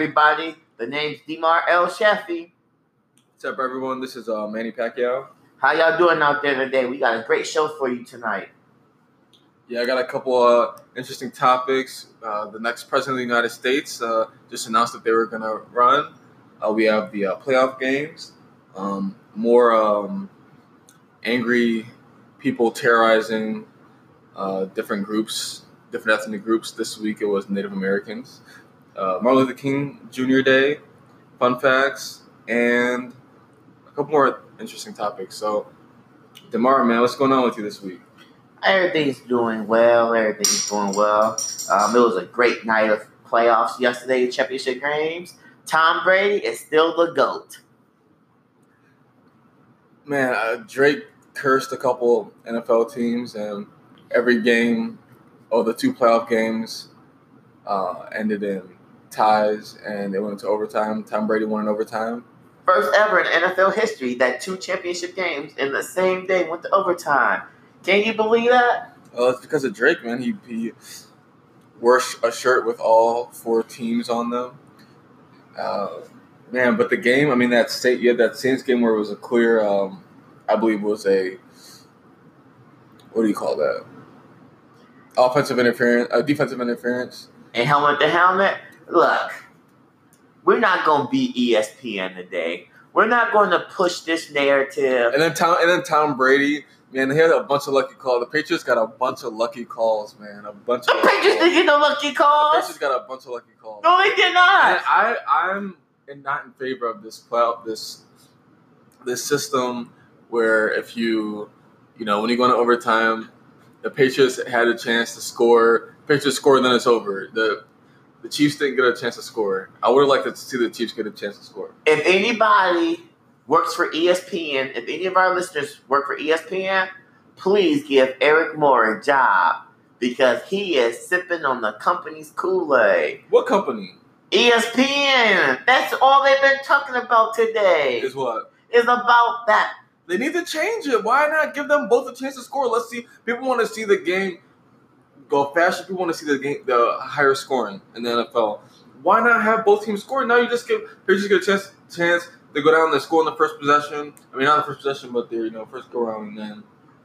everybody. The name's Demar El Sheffy. What's up, everyone? This is uh, Manny Pacquiao. How y'all doing out there today? We got a great show for you tonight. Yeah, I got a couple uh, interesting topics. Uh, the next president of the United States uh, just announced that they were going to run. Uh, we have the uh, playoff games, um, more um, angry people terrorizing uh, different groups, different ethnic groups. This week it was Native Americans. Martin Luther King Jr. Day, fun facts, and a couple more interesting topics. So, Demar, man, what's going on with you this week? Everything's doing well. Everything's going well. Um, it was a great night of playoffs yesterday, championship games. Tom Brady is still the GOAT. Man, uh, Drake cursed a couple NFL teams, and every game, oh, the two playoff games uh, ended in ties, and they went into overtime. Tom Brady won in overtime. First ever in NFL history that two championship games in the same day went to overtime. Can you believe that? Well, it's because of Drake, man. He, he wore a shirt with all four teams on them. Uh, man, but the game, I mean, that state, yeah, that Saints game where it was a clear, um, I believe, was a what do you call that? Offensive interference, uh, defensive interference, and helmet to helmet. Look, we're not going to be ESPN today. We're not going to push this narrative. And then Tom, and then Tom Brady Man, they had a bunch of lucky calls. The Patriots got a bunch of lucky calls, man. A bunch the of. The Patriots didn't get no lucky calls. The Patriots got a bunch of lucky calls. No, they did not. And I, I'm not in favor of this cloud, this, this system where if you, you know, when you go into overtime, the Patriots had a chance to score. Patriots score, then it's over. The the Chiefs didn't get a chance to score. I would have liked to see the Chiefs get a chance to score. If anybody works for ESPN, if any of our listeners work for ESPN, please give Eric Moore a job because he is sipping on the company's Kool Aid. What company? ESPN. That's all they've been talking about today. Is what? Is about that. They need to change it. Why not give them both a chance to score? Let's see. People want to see the game go faster. People want to see the game, the higher scoring in the NFL. Why not have both teams score? Now you just give just get a chance chance they go down, they score in the first possession. I mean, not the first possession, but they you know first go around and then.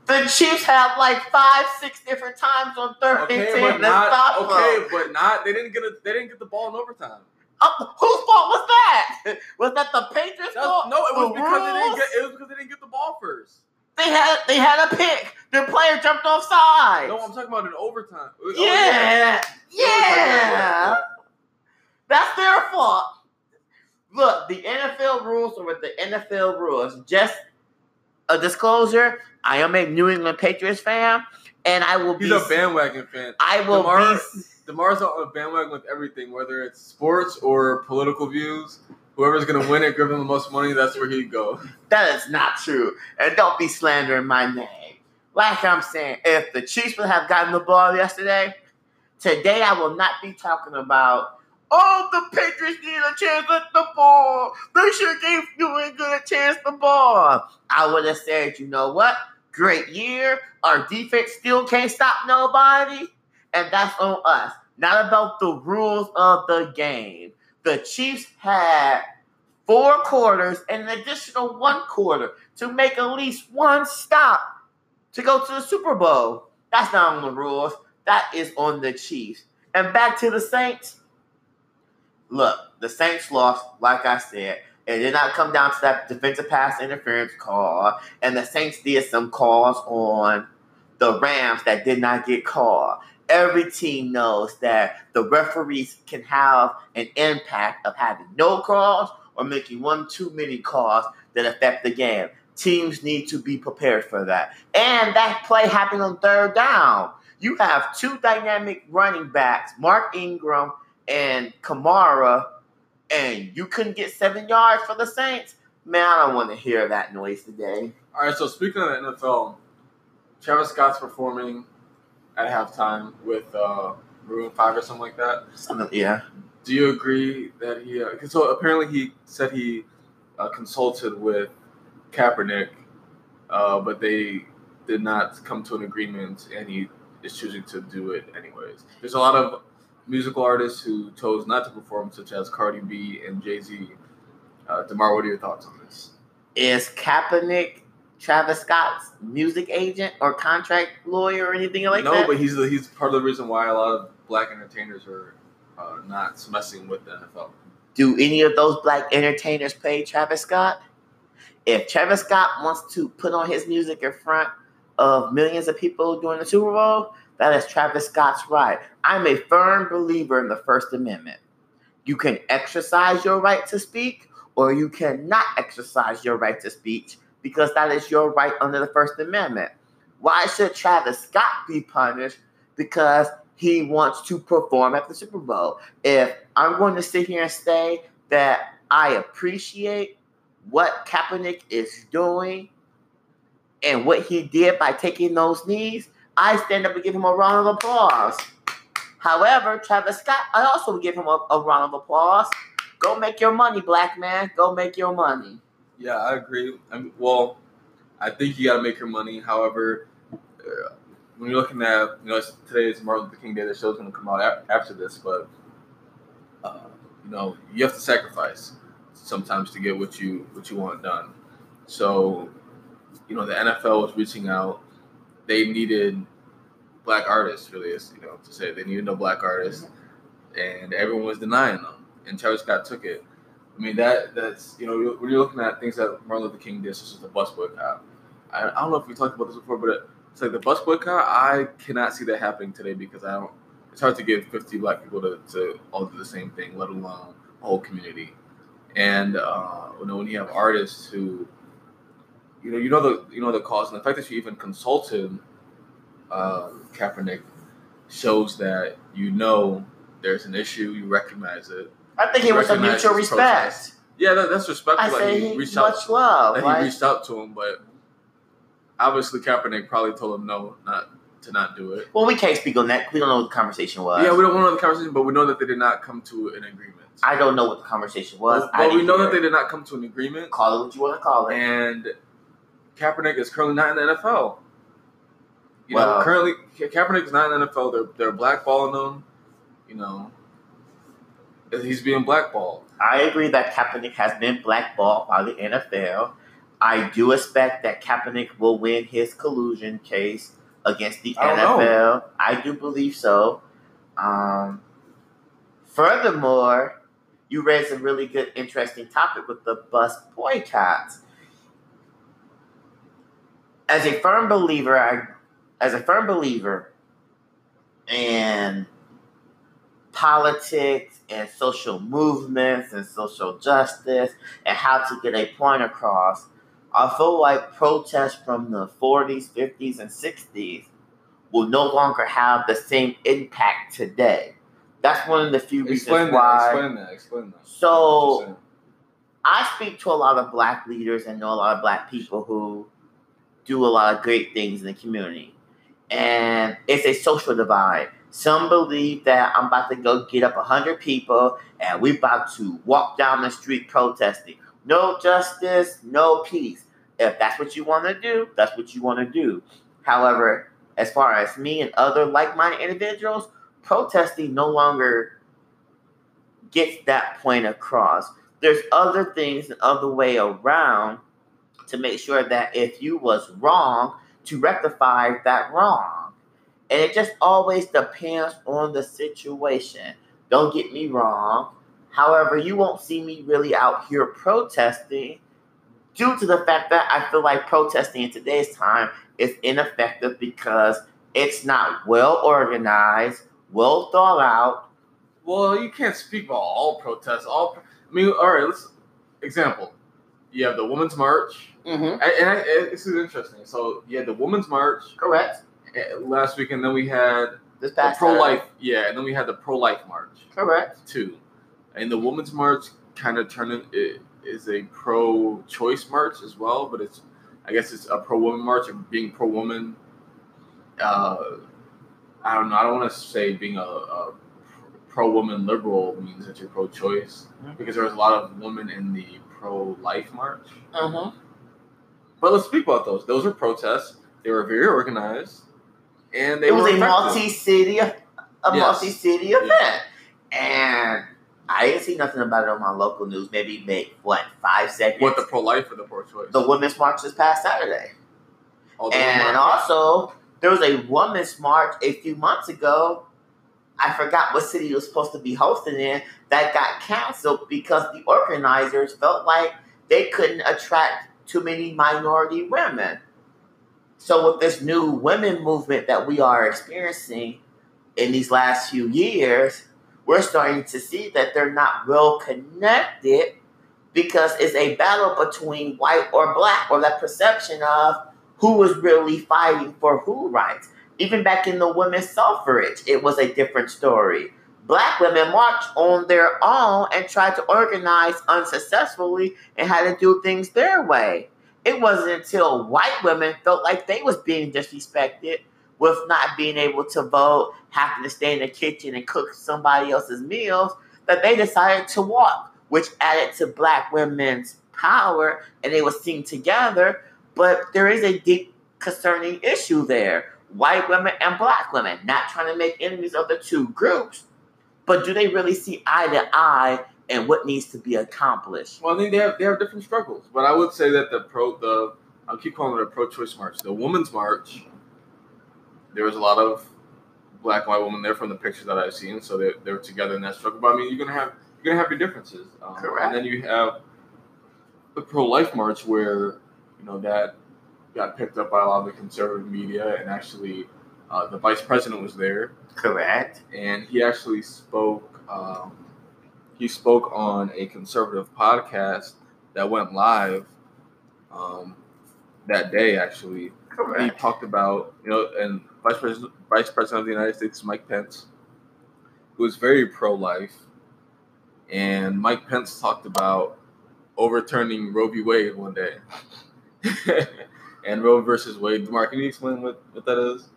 The Chiefs have like five, six different times on third okay, and ten but not, Okay, but not they didn't get a, they didn't get the ball in overtime. Uh, whose fault was that? Was that the Patriots' fault? No, it was the because rules? they didn't get it was because they didn't get the ball first. They had they had a pick. Their player jumped off side. No, I'm talking about an overtime. Yeah, oh, yeah. yeah. That's their fault. Look, the NFL rules are with the NFL rules. Just a disclosure: I am a New England Patriots fan, and I will He's be. He's a bandwagon fan. I will Demar, be. Demar's on a bandwagon with everything, whether it's sports or political views. Whoever's gonna win it, give him the most money. That's where he'd go. That is not true, and don't be slandering my name. Like I'm saying, if the Chiefs would have gotten the ball yesterday, today I will not be talking about Oh, the Patriots need a chance at the ball. They should give New England a chance the ball. I would have said, you know what? Great year. Our defense still can't stop nobody. And that's on us. Not about the rules of the game. The Chiefs had four quarters and an additional one quarter to make at least one stop to go to the Super Bowl. That's not on the rules. That is on the Chiefs. And back to the Saints look, the Saints lost, like I said. It did not come down to that defensive pass interference call. And the Saints did some calls on the Rams that did not get called. Every team knows that the referees can have an impact of having no calls or making one too many calls that affect the game. Teams need to be prepared for that. And that play happened on third down. You have two dynamic running backs, Mark Ingram and Kamara, and you couldn't get seven yards for the Saints, man, I don't want to hear that noise today. All right, so speaking of the NFL, Travis Scott's performing at halftime with uh, Maroon Five or something like that. Something, yeah. Do you agree that he? Uh, so apparently he said he uh, consulted with Kaepernick, uh, but they did not come to an agreement, and he is choosing to do it anyways. There's a lot of musical artists who chose not to perform, such as Cardi B and Jay Z. Uh, Demar, what are your thoughts on this? Is Kaepernick Travis Scott's music agent or contract lawyer or anything like no, that? No, but he's the, he's part of the reason why a lot of black entertainers are uh, not messing with the NFL. Do any of those black entertainers pay Travis Scott? If Travis Scott wants to put on his music in front of millions of people during the Super Bowl, that is Travis Scott's right. I'm a firm believer in the First Amendment. You can exercise your right to speak, or you cannot exercise your right to speech because that is your right under the First Amendment. Why should Travis Scott be punished? Because he wants to perform at the Super Bowl. If I'm going to sit here and say that I appreciate what Kaepernick is doing and what he did by taking those knees, I stand up and give him a round of applause. However, Travis Scott, I also give him a, a round of applause. Go make your money, black man. Go make your money. Yeah, I agree. I mean, well, I think you got to make your money. However, uh, when you're looking at, you know, today is Martin Luther King Day. The show's going to come out after this, but uh, you know, you have to sacrifice sometimes to get what you what you want done. So, you know, the NFL was reaching out. They needed black artists, really, is you know, to say they needed no black artists, and everyone was denying them. And Travis Scott took it. I mean, that that's you know, when you're looking at things that Martin Luther King did, such as the bus boycott. I, I don't know if we talked about this before, but it's like the bus boycott. I cannot see that happening today because I don't. It's hard to get 50 black people to, to all do the same thing, let alone a whole community. And uh, you know, when you have artists who, you know, you know the you know the cause, and the fact that you even consulted uh, Kaepernick shows that you know there's an issue, you recognize it. I think it was a mutual respect. protest. Yeah, that, that's respectful. I that say he he reached out. much love. that he reached out to him, but obviously Kaepernick probably told him no, not to not do it. well, we can't speak on that. We don't know what the conversation was. Yeah, we don't know the conversation, but we know that they did not come to an agreement. I don't know what the conversation was. But, but we know that they did not come to an agreement, call it what you want to call it. and Kaepernick is currently not in the NFL. You Well- know, currently Ka- Kaepernick is not in the NFL. They're they're blackballing him. You know, he's being blackballed. I agree that Kaepernick has been blackballed by the NFL. I do expect that Kaepernick will win his collusion case against the I. NFL. I do believe so. Um, furthermore, you raised a really good, interesting topic with the bus boycotts. As a firm believer, I, as a firm believer in politics and social movements and social justice and how to get a point across, I feel like protests from the 40s, 50s, and 60s will no longer have the same impact today. That's one of the few reasons Explain that. why. Explain that. Explain that. So- I speak to a lot of black leaders and know a lot of black people who do a lot of great things in the community. And it's a social divide. Some believe that I'm about to go get up 100 people and we're about to walk down the street protesting. No justice, no peace. If that's what you want to do, that's what you want to do. However, as far as me and other like minded individuals, protesting no longer gets that point across. There's other things and other way around to make sure that if you was wrong to rectify that wrong. And it just always depends on the situation. Don't get me wrong. However you won't see me really out here protesting due to the fact that i feel like protesting in today's time is ineffective because it's not well organized well thought out Well, you can't speak about all protests. All, I mean, all right. Let's example. You have the Women's March, mm-hmm. and, and this is interesting. So you had the Women's March correct eh, last week, and then we had this the past pro life. Yeah, and then we had the pro life march correct too. And the Women's March kind of turned it is a pro choice march as well, but it's I guess it's a pro woman march and being pro woman. Uh, I don't know. I don't want to say being a, a pro woman liberal means that you're pro choice Mhm. because there was a lot of women in the pro life march. Mm-hmm. But let's speak about those. Those were protests. They were very organized, and they It was were a effective. multi-city a Yes. multi-city event, and I didn't see nothing about it on my local news. Maybe make what five seconds. What the pro life or the pro choice? the women's march this past Saturday, Oh, and also there was a women's march a few months ago. I forgot what city it was supposed to be hosting in that got canceled because the organizers felt like they couldn't attract too many minority women. So with this new women movement that we are experiencing in these last few years, we're starting to see that they're not well connected because it's a battle between white or black or that perception of who was really fighting for who rights. Even back in the women's suffrage, it was a different story. Black women marched on their own and tried to organize unsuccessfully and had to do things their way. It wasn't until white women felt like they was being disrespected with not being able to vote, having to stay in the kitchen and cook somebody else's meals, that they decided to walk, which added to black women's power and they were seen together. But there is a deep concerning issue there. White women and black women, not trying to make enemies of the two groups, but do they really see eye to eye and what needs to be accomplished? Well, I think they have they have different struggles, but I would say that the pro the I'll keep calling it a pro-choice march. The women's march, there was a lot of black and white women there from the pictures that I've seen, so they they're together in that struggle. But I mean, you're gonna have you're gonna have your differences, um, Correct. And then you have the pro-life march, where you know that got picked up by a lot of the conservative media, and actually uh, the vice president was there Correct. and he actually spoke. Um, he spoke on a conservative podcast that went live um, that day. Actually, Correct. he talked about you know, and Vice President, Vice President of the United States, Mike Pence, who was very pro-life, and Mike Pence talked about overturning Roe v. Wade one day. and Roe versus Wade. Mark, can you explain what, what that is?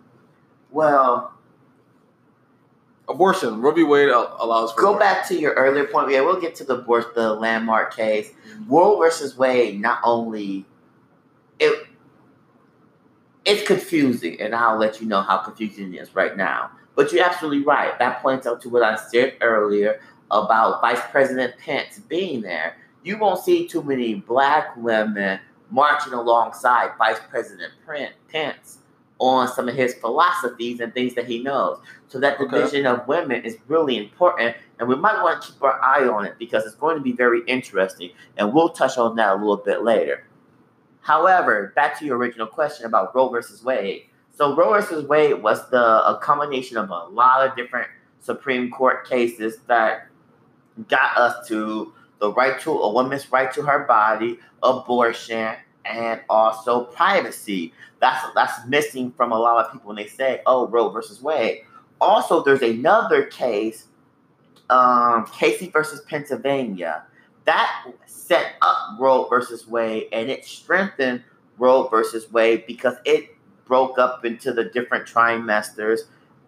Well, Abortion. Roe v. Wade allows for go abortion. back to your earlier point. Yeah, we'll get to the the landmark case. Roe versus Wade. Not only it, it's confusing, and I'll let you know how confusing it is right now. But you're absolutely right. That points out to what I said earlier about Vice President Pence being there. You won't see too many black women marching alongside Vice President Pence on some of his philosophies and things that he knows. So that Okay. division of women is really important, and we might want to keep our eye on it because it's going to be very interesting, and we'll touch on that a little bit later. However, back to your original question about Roe versus Wade. So Roe versus Wade was the a combination of a lot of different Supreme Court cases that got us to the right to a woman's right to her body, abortion, and also privacy. That's that's missing from a lot of people when they say, "Oh, Roe versus Wade." Also, there's another case, um, Casey versus Pennsylvania, that set up Roe versus Wade, and it strengthened Roe versus Wade because it broke up into the different trimesters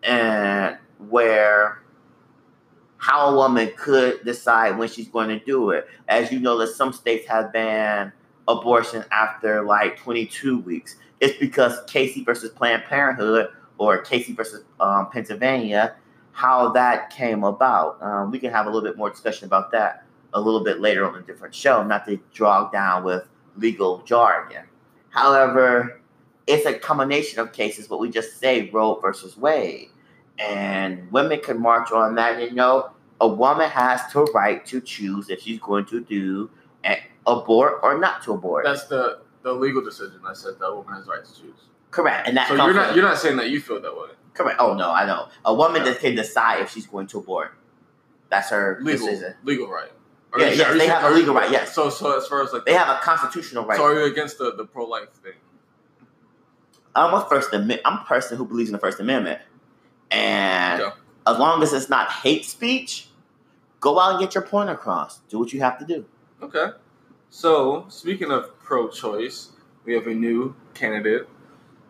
and where how a woman could decide when she's going to do it. As you know, that some states have banned abortion after like 22 weeks. It's because Casey versus Planned Parenthood or Casey versus um, Pennsylvania, how that came about. Um, we can have a little bit more discussion about that a little bit later on a different show, not to drag down with legal jargon. However, it's a combination of cases, but we just say Roe versus Wade. And women can march on that. You know, a woman has the right to choose if she's going to do an abort or not to abort. That's the the legal decision. I said that a woman has the right to choose. correct. And that So you're not you're not saying that you feel that way. correct. Oh no, I know. A woman Yeah. that can decide if she's going to abort. That's her Legal decision. legal right. Yeah, yes, you they saying- have a legal right, yes. So so as far as like They have a constitutional right. so are you against the, the pro life thing? I'm a First Amendment. I'm a person who believes in the First Amendment, and Yeah. as long as it's not hate speech, go out and get your point across. Do what you have to do. Okay. So speaking of pro choice, we have a new candidate.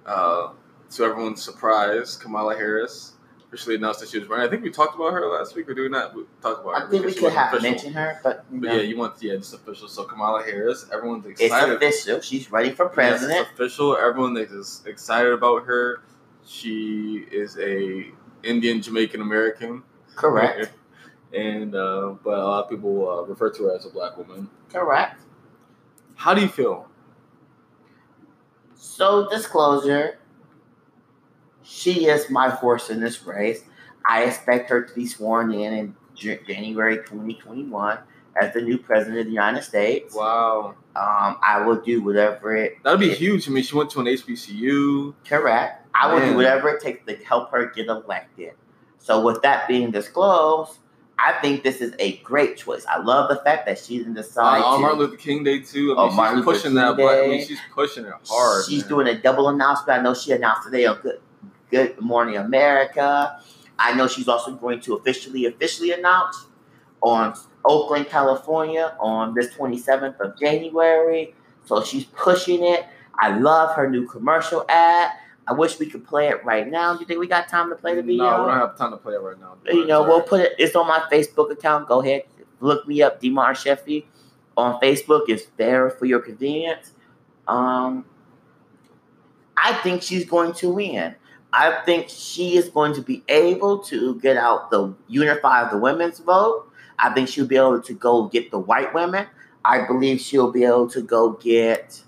Uh, to everyone's surprise, Kamala Harris officially announced that she was running. I think we talked about her last week, or do we not we talk about her? I think we could have official. mentioned her, but, you But yeah, you want yeah, just official. So Kamala Harris, everyone's excited. it's official. She's running for president. it's official. Everyone is excited about her. She is a Indian Jamaican American. Correct. And uh, but a lot of people uh, refer to her as a black woman. Correct. How do you feel? So, disclosure she is my horse in this race. I expect her to be sworn in in January 2021 as the new president of the United States. Wow, Um, I will do whatever it. that'd be it- huge. I mean, she went to an HBCU. Correct. I will Man. do whatever it takes to help her get elected. So, with that being disclosed, I think this is a great choice. I love the fact that she didn't Uh, decide on. Martin Luther King Day too. I Oh, mean, Martin she's Luther pushing King that. Black, I mean, she's pushing it hard. She's man. doing a double announcement. I know she announced today on Good Good Morning America. I know she's also going to officially officially announce on Oakland, California on this 27th of January. So she's pushing it. I love her new commercial ad. I wish we could play it right now. Do you think we got time to play the video? No, we don't have time to play it right now. you know, we'll put it. It's on my Facebook account. Go ahead, look me up, Demar Sheffy, on Facebook. It's there for your convenience. Um, I think she's going to win. I think she is going to be able to get out the unify the women's vote. I think she'll be able to go get the white women. I believe she'll be able to go get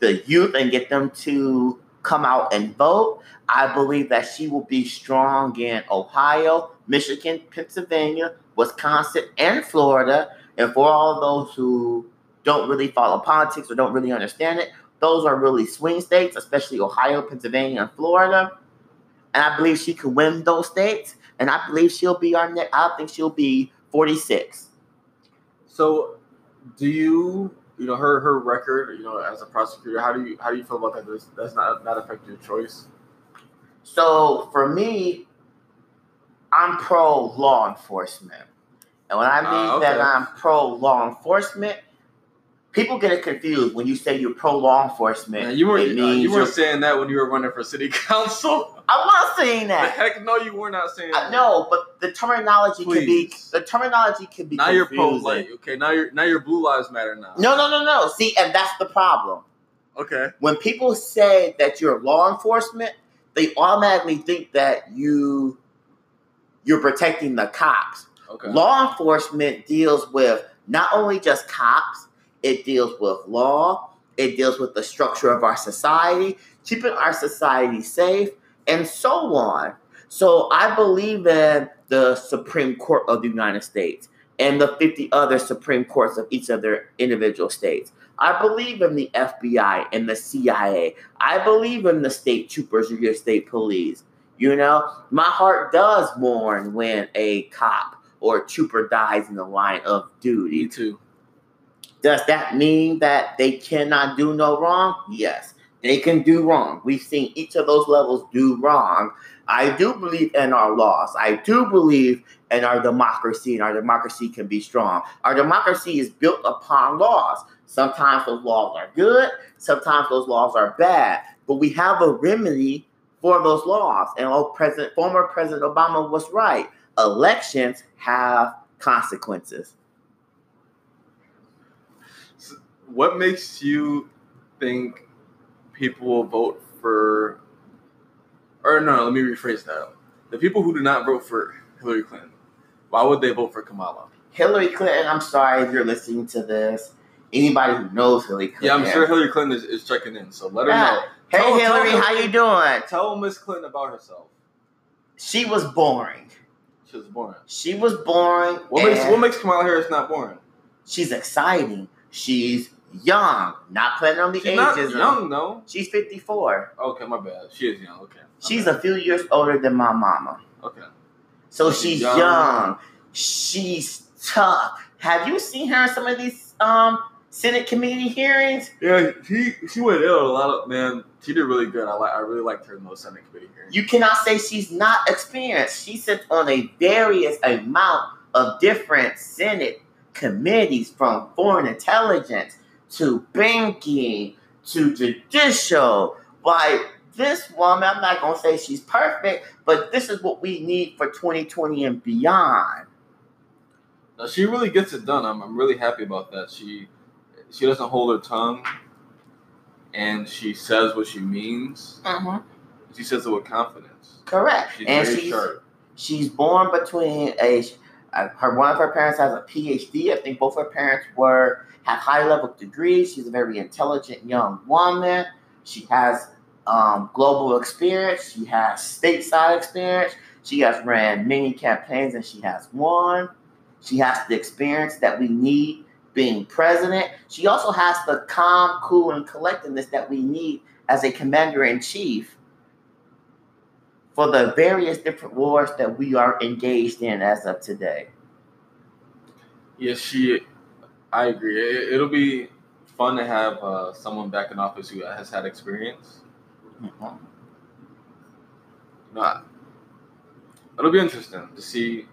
the youth and get them to come out and vote. I believe that she will be strong in Ohio, Michigan, Pennsylvania, Wisconsin, and Florida. And for all those who don't really follow politics or don't really understand it, those are really swing states, especially Ohio, Pennsylvania, and Florida. And I believe she can win those states. And I believe she'll be our next. I think she'll be 46. So, do you, you know, her her record, you know, as a prosecutor, how do you how do you feel about that? Does that's not not affect your choice? So for me, I'm pro law enforcement. And when I mean Ah, that. I'm pro law enforcement, people get it confused when you say you're pro law enforcement. Man, you weren't uh, you weren't saying that when you were running for city council. I'm not saying that. the heck no, you were not saying I that. know, but the terminology can be the terminology can be Now you're pro confusing. like okay. Now you're now your blue lives matter now. No, no, no, no. See, and that's the problem. Okay. When people say that you're law enforcement, they automatically think that you you're protecting the cops. Okay. Law enforcement deals with not only just cops, it deals with law, it deals with the structure of our society, keeping our society safe, and so on. So I believe in the Supreme Court of the United States and the 50 other Supreme Courts of each of their individual states. I believe in the FBI and the CIA. I believe in the state troopers or your state police. You know, my heart does mourn when a cop or a trooper dies in the line of duty. Me too. Does that mean that they cannot do no wrong? Yes, they can do wrong. We've seen each of those levels do wrong. I do believe in our laws. I do believe in our democracy, and our democracy can be strong. Our democracy is built upon laws. Sometimes those laws are good, sometimes those laws are bad, but we have a remedy for those laws. And oh, President, former President Obama was right. Elections have consequences. So what makes you think people will vote for? Or no, let me rephrase that. The people who do not vote for Hillary Clinton, why would they vote for Kamala? Hillary Clinton, I'm sorry if you're listening to this. Anybody who knows Hillary Clinton. Yeah, I'm sure Hillary Clinton is, is checking in, so let her Yeah. know. Hey Tell- tell Hillary, her- how you doing? Tell Miss Clinton about herself. She was boring. She was boring. She was boring. What makes what makes Kamala Harris not boring? she's exciting. She's young. Not planning on the She's not ages. young though. She's 54. Okay, my bad. She is young. Okay. She's bad. a few years older than my mama. okay. So She's she's young. young. She's tough. Have you seen her in some of these um Senate committee hearings? Yeah, she she went ill a lot of man. She did really good. I like I really liked her in those Senate committee hearings. You cannot say she's not experienced. She sits on a various amount of different Senate committees from foreign intelligence to banking to judicial. Like this woman, I'm not gonna say she's perfect, but this is what we need for 2020 and beyond. No, she really gets it done. I'm I'm really happy about that. She she doesn't hold her tongue, and she says what she means. Mm-hmm. She says it with confidence. Correct. She's and she's sharp. she's born between a her one of her parents has a PhD. I think both her parents were have high level degrees. She's a very intelligent young woman. She has um, global experience. She has stateside experience. She has ran many campaigns and she has won. She has the experience that we need being president. She also has the calm, cool, and collectedness that we need as a commander in chief for the various different wars that we are engaged in as of today. Yes, she. I agree. It, it'll be fun to have uh, someone back in office who has had experience. Mhm. You it'll be interesting to see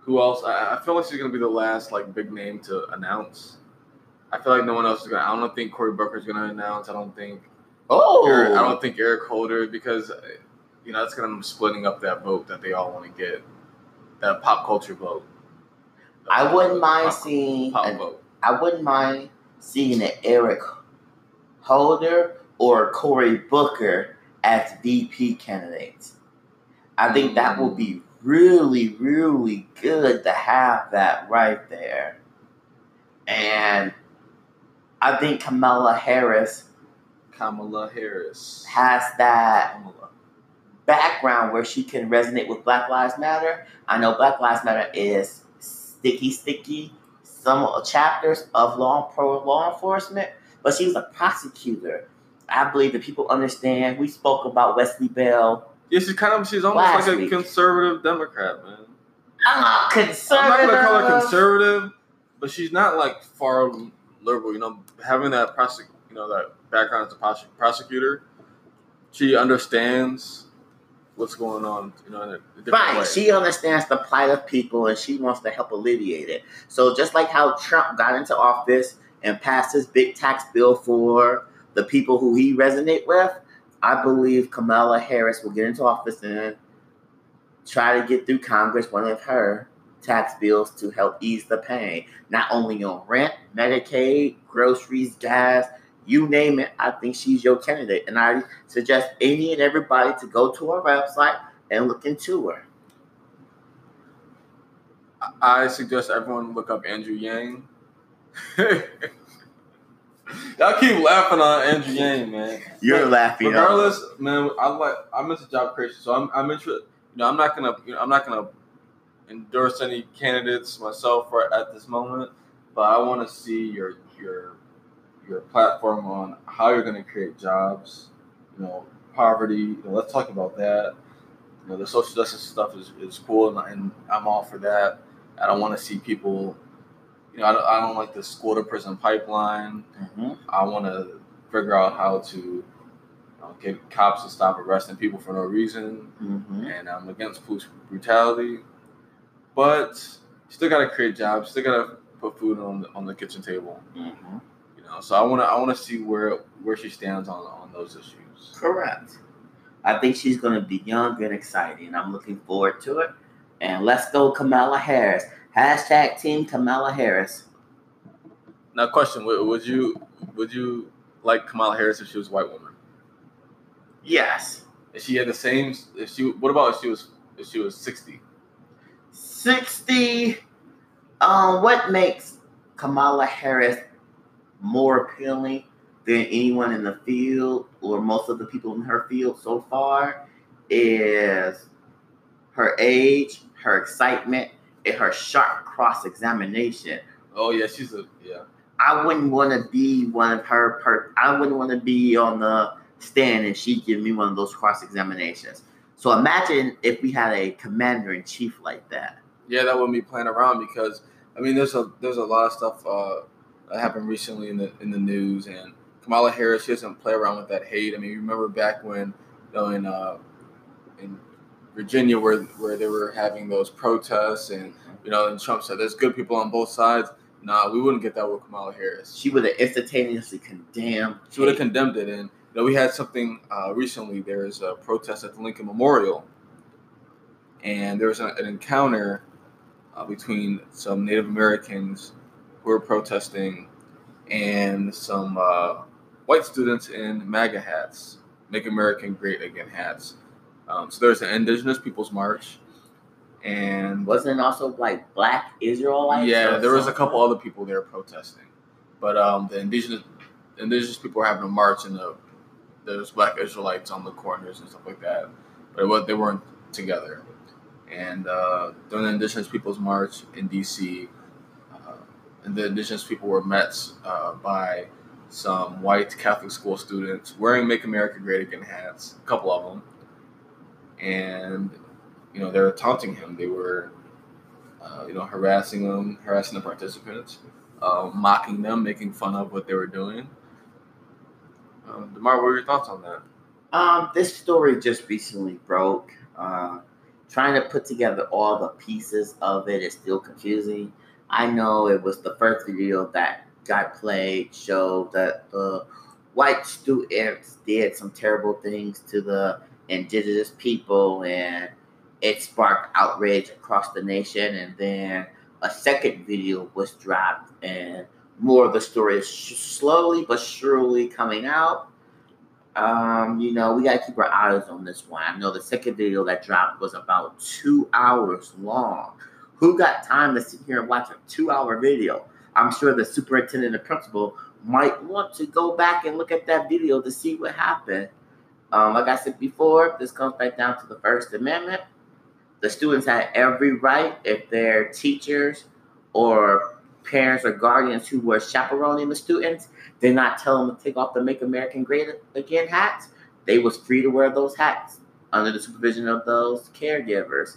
who else. I, I feel like she's gonna be the last like big name to announce. I feel like no one else is gonna. I don't think Cory Booker's gonna announce. I don't think. Oh, Eric, I don't think Eric Holder because you know that's gonna splitting up that vote that they all want to get. That pop culture vote. I wouldn't mind Pop- seeing. pop an- vote. I wouldn't mind seeing an Eric Holder or Cory Booker as VP candidates. I think that mm. would be really, really good to have that right there. And I think Kamala Harris Kamala Harris. has that Kamala. Background where she can resonate with Black Lives Matter. I know Black Lives Matter is sticky, sticky, some chapters of law pro law enforcement, but she was a prosecutor. I believe that people understand. We spoke about Wesley Bell. Yeah, she's kind of she's almost like a week. conservative Democrat, man. I'm not conservative. I'm not gonna call her conservative, but she's not like far liberal. You know, having that prosec- you know, that background as a prose- prosecutor, she understands what's going on. You know, in a, a different Right. way. She understands the plight of people and she wants to help alleviate it. So just like how Trump got into office and passed his big tax bill for the people who he resonate with, I believe Kamala Harris will get into office and try to get through Congress one of her tax bills to help ease the pain, not only on rent, Medicaid, groceries, gas, you name it. I think she's your candidate, and I suggest any and everybody to go to her website and look into her. I suggest everyone look up Andrew Yang. Y'all keep laughing on Andrew Yang, man. You're laughing. Regardless, man, I like I'm into job creation, so I'm I'm interested. You know, I'm not gonna you know I'm not gonna endorse any candidates myself right at this moment, but I want to see your your your platform on how you're gonna create jobs. You know, poverty. You know, let's talk about that. You know, the social justice stuff is, is cool, and, and I'm all for that. I don't want to see people. You know, I don't, I don't like the school to prison pipeline. Mhm. I want to figure out how to you know, get cops to stop arresting people for no reason, Mhm. and I'm against police brutality. But still got to create jobs. Still got to put food on the, on the kitchen table. Mhm. You know, so I want to I want to see where where she stands on on those issues. Correct. I think she's going to be young and exciting. I'm looking forward to it. And let's go, Kamala Harris. Hashtag Team Kamala Harris. Now, question: Would, would you would you like Kamala Harris if she was a white woman? Yes. If she had the same, if she, what about if she was if she was sixty? 60. Um, what makes Kamala Harris more appealing than anyone in the field or most of the people in her field so far is her age, her excitement, and her sharp cross examination. Oh yeah, she's a yeah. I wouldn't want to be one of her. Per- I wouldn't want to be on the stand and she give me one of those cross examinations. So imagine if we had a commander in chief like that. Yeah, that wouldn't be playing around because I mean, there's a there's a lot of stuff uh, that happened recently in the in the news, and Kamala Harris she doesn't play around with that hate. I mean, you remember back when you know in uh, in Virginia where where they were having those protests, and you know, and Trump said there's good people on both sides. Nah, we wouldn't get that with Kamala Harris. She would have instantaneously condemned. She would have condemned it, and you know, we had something uh, recently. There was a protest at the Lincoln Memorial, and there was an, an encounter uh, between some Native Americans who were protesting and some uh, white students in MAGA hats, "Make America Great Again" hats. Um, so there's an Indigenous Peoples March, and Wasn't it also like black Israelites? yeah, there was a couple other people there protesting, but um, the indigenous indigenous people were having a march, and the there's black Israelites on the corners and stuff like that, but it was, they weren't together. And uh, during the Indigenous Peoples March in D.C., and the Indigenous people were met uh, by some white Catholic school students wearing "Make America Great Again" hats, a couple of them, and you know they were taunting him. They were uh, you know, harassing them, harassing the participants, uh, mocking them, making fun of what they were doing. Um, Demar, what are your thoughts on that? Um, this story just recently broke. Uh, trying to put together all the pieces of it is still confusing. I know it was the first video that got played showed that the white students did some terrible things to the indigenous people and it sparked outrage across the nation and then a second video was dropped and more of the story is sh- slowly but surely coming out um, you know, we gotta keep our eyes on this one. I know the second video that dropped was about two hours long. Who got time to sit here and watch a two-hour video? I'm sure the superintendent and principal might want to go back and look at that video to see what happened. Um, like I said before, this comes back down to the First Amendment. The students had every right, if their teachers or parents or guardians who were chaperoning the students did not tell them to take off the Make American Great Again hats, they was free to wear those hats under the supervision of those caregivers.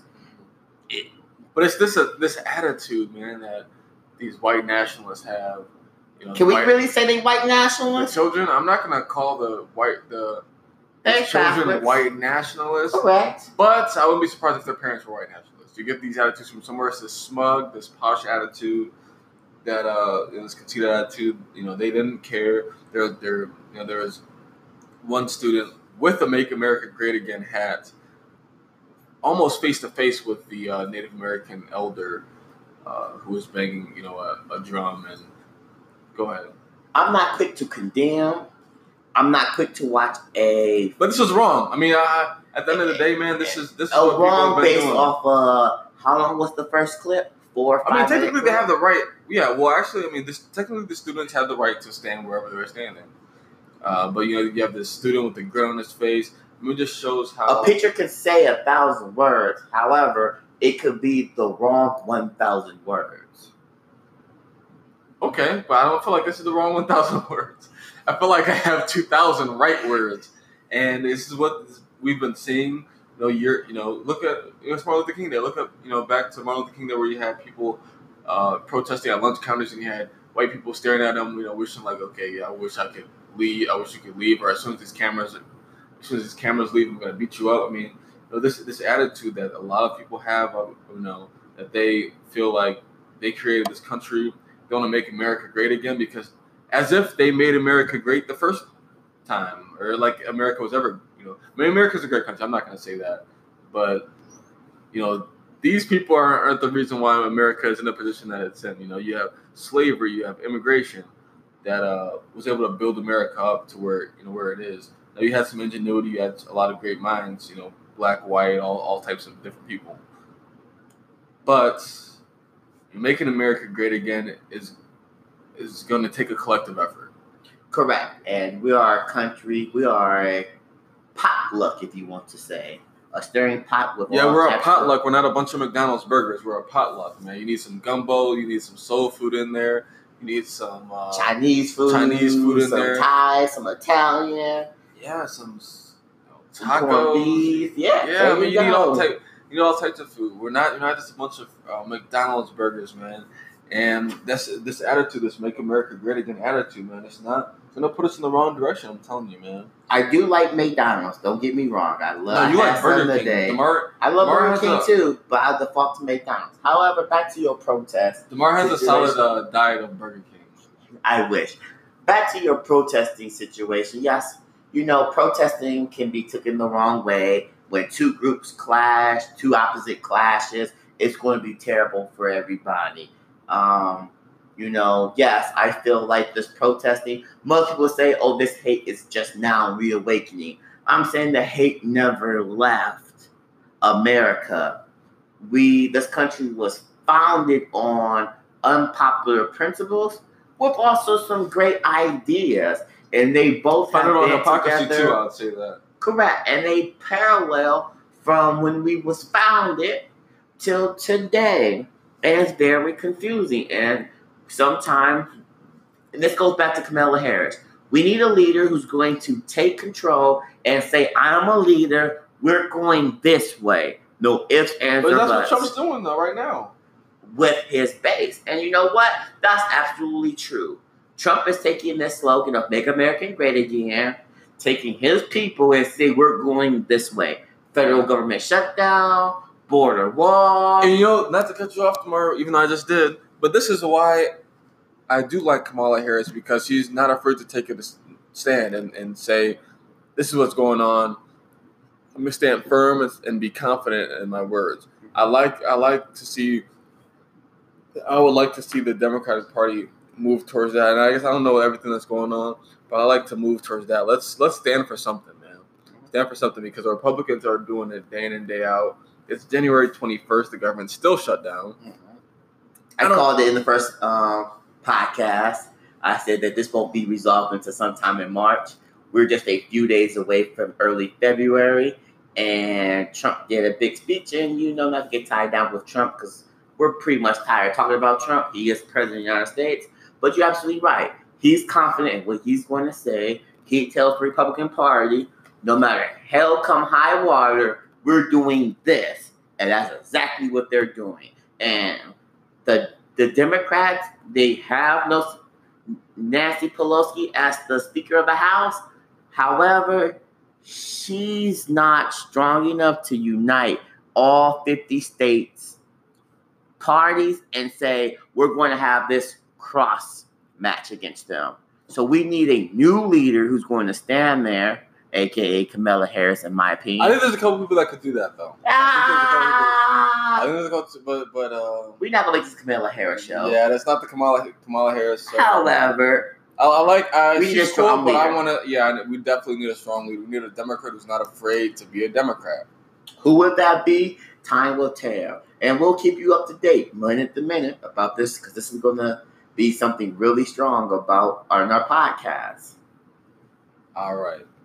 But it's this uh, this attitude, man, that these white nationalists have. You know, Can we white, really say they white the nationalists? children? I'm not gonna call the white the children Catholics. white nationalists, Correct. but I wouldn't be surprised if their parents were white nationalists. You get these attitudes from somewhere. It's this smug, this posh attitude that uh, this conceited attitude. You know, they didn't care. There, there, you know, there was one student with a "Make America Great Again" hat, almost face to face with the uh, Native American elder uh, who was banging, you know, a, a drum. And go ahead. I'm not quick to condemn. I'm not quick to watch a But this was wrong. I mean, I, at the end of the day, man, this is this is a what people have wrong based doing. off uh how long was the first clip? Four or I mean, technically, they have the right. Yeah, well, actually, I mean, this technically the students have the right to stand wherever they're standing. Uh, but you know, you have this student with the grin on his face. It just shows how A picture can say a thousand words. However, it could be the wrong one thousand words. Okay, but I don't feel like this is the wrong one thousand words. I feel like I have two thousand right words, and this is what we've been seeing. You know, you're, you know, look at you know, it's Martin Luther King Day. Look up, you know, back to Martin Luther King Day where you had people uh, protesting at lunch counters, and you had white people staring at them, you know, wishing like, okay, yeah, I wish I could leave. I wish you could leave, or as soon as these cameras, as soon as these cameras leave, I'm gonna beat you up. I mean, you know, this this attitude that a lot of people have, you know, that they feel like they created this country they want to make America great again because as if they made America great the first time or like America was ever, you know, I mean, America's a great country. I'm not to say that, but you know, these people aren't, aren't the reason why America is in the position that it's in. You know, you have slavery, you have immigration that uh, was able to build America up to where you know where it is. Now you had some ingenuity, you had a lot of great minds, you know, black, white, all, all types of different people. But making America great again is is going to take a collective effort. Correct. And we are a country. We are a potluck, if you want to say, a stirring pot with Yeah, all we're a potluck. We're not a bunch of McDonald's burgers. We're a potluck, man. You need some gumbo. You need some soul food in there. You need some uh, Chinese food, Chinese food in some there. Thai, some Italian, yeah, some you know, tacos. beef. Yeah, Yeah, I mean, you go. need all type, you need all types of food. We're not, you're not just a bunch of uh, McDonald's burgers, man. And that's this attitude, this "Make America Great Again" attitude, man. It's not. It's gonna put us in the wrong direction. I'm telling you, man. I do like McDonald's. Don't get me wrong. I love. No, you I like Burger King. today. Demar, I love Demar Burger King a- too, but I default to McDonald's. However, back to your protest. Demar has a solid Situation. uh, diet of Burger King. I wish. Back to your protesting situation. Yes, you know, protesting can be taken the wrong way. When two groups clash, two opposite clashes, it's going to be terrible for everybody. Um, you know, yes, I feel like this protesting, most people say, oh, this hate is just now reawakening. I'm saying the hate never left America. We this country was founded on unpopular principles with also some great ideas. And they both have Founded on hypocrisy together. too. I'd say that. Correct. And they parallel from when we was founded till today. And it's very confusing. And sometimes, and this goes back to Kamala Harris. We need a leader who's going to take control and say, I'm a leader. We're going this way. No ifs, ands, But or that's what Trump's doing though right now. with his base. And you know what? That's absolutely true. Trump is taking this slogan of Make America Great Again, taking his people and say, We're going this way. Federal government shutdown, border wall. And you know, not to cut you off tomorrow, even though I just did, but this is why I do like Kamala Harris because she's not afraid to take a stand and, and say, this is what's going on. Let me stand firm and, and be confident in my words. I like I like to see I would like to see the Democratic Party move towards that. And I guess I don't know everything that's going on, but I like to move towards that. Let's let's stand for something, man. Stand for something because the Republicans are doing it day in and day out. It's January 21st. The government's still shut down. I, I called it in the first um, podcast. I said that this won't be resolved until sometime in March. We're just a few days away from early February, and Trump did a big speech. And you know, not to get tied down with Trump because we're pretty much tired talking about Trump. He is president of the United States, but you're absolutely right. He's confident in what he's going to say. He tells the Republican Party, no matter hell come high water, we're doing this, and that's exactly what they're doing. And the the Democrats they have no Nancy Pelosi as the Speaker of the House. However, she's not strong enough to unite all 50 states parties and say we're going to have this cross match against them. So we need a new leader who's going to stand there, aka Kamala Harris, in my opinion. I think there's a couple people that could do that though. I Ah, think there's a couple, but but uh, we're not gonna make this Kamala Harris show. yeah, that's not the Kamala Kamala Harris. show. However, I, I like uh, We she's cool, but I want to. Yeah, we definitely need a strong leader. We need a Democrat who's not afraid to be a Democrat. Who would that be? Time will tell. And we'll keep you up to date minute to minute about this because this is going to be something really strong about on our podcast. All right.